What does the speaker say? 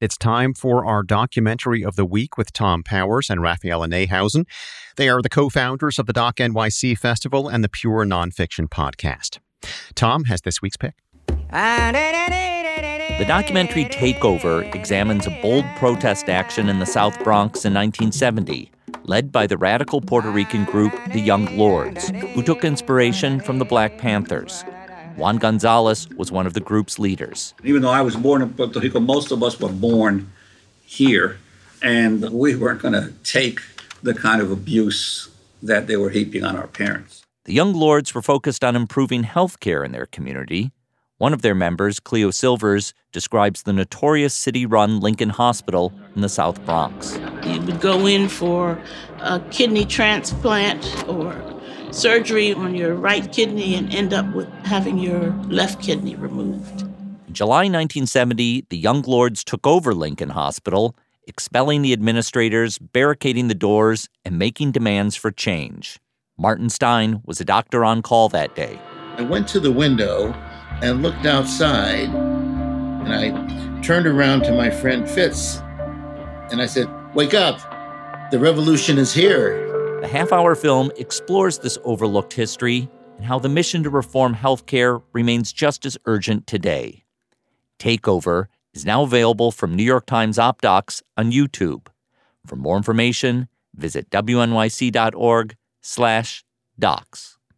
It's time for our documentary of the week with Thom Powers and Raphaela Neihausen. They are the co founders of the Doc NYC Festival and the Pure Nonfiction Podcast. Thom has this week's pick. The documentary Takeover examines a bold protest action in the South Bronx in 1970, led by the radical Puerto Rican group the Young Lords, who took inspiration from the Black Panthers. Juan Gonzalez was one of the group's leaders. Even though I was born in Puerto Rico, most of us were born here, and we weren't going to take the kind of abuse that they were heaping on our parents. The Young Lords were focused on improving health care in their community. One of their members, Cleo Silvers, describes the notorious city run Lincoln Hospital in the South Bronx. You would go in for a kidney transplant or surgery on your right kidney and end up with having your left kidney removed. In July 1970, the Young Lords took over Lincoln Hospital, expelling the administrators, barricading the doors, and making demands for change. Martin Stein was a doctor on call that day. I went to the window and looked outside, and I turned around to my friend Fitz, and I said, Wake up! The revolution is here. The half hour film explores this overlooked history and how the mission to reform healthcare remains just as urgent today. Takeover is now available from New York Times OpDocs on YouTube. For more information, visit wnyc.org slash docs.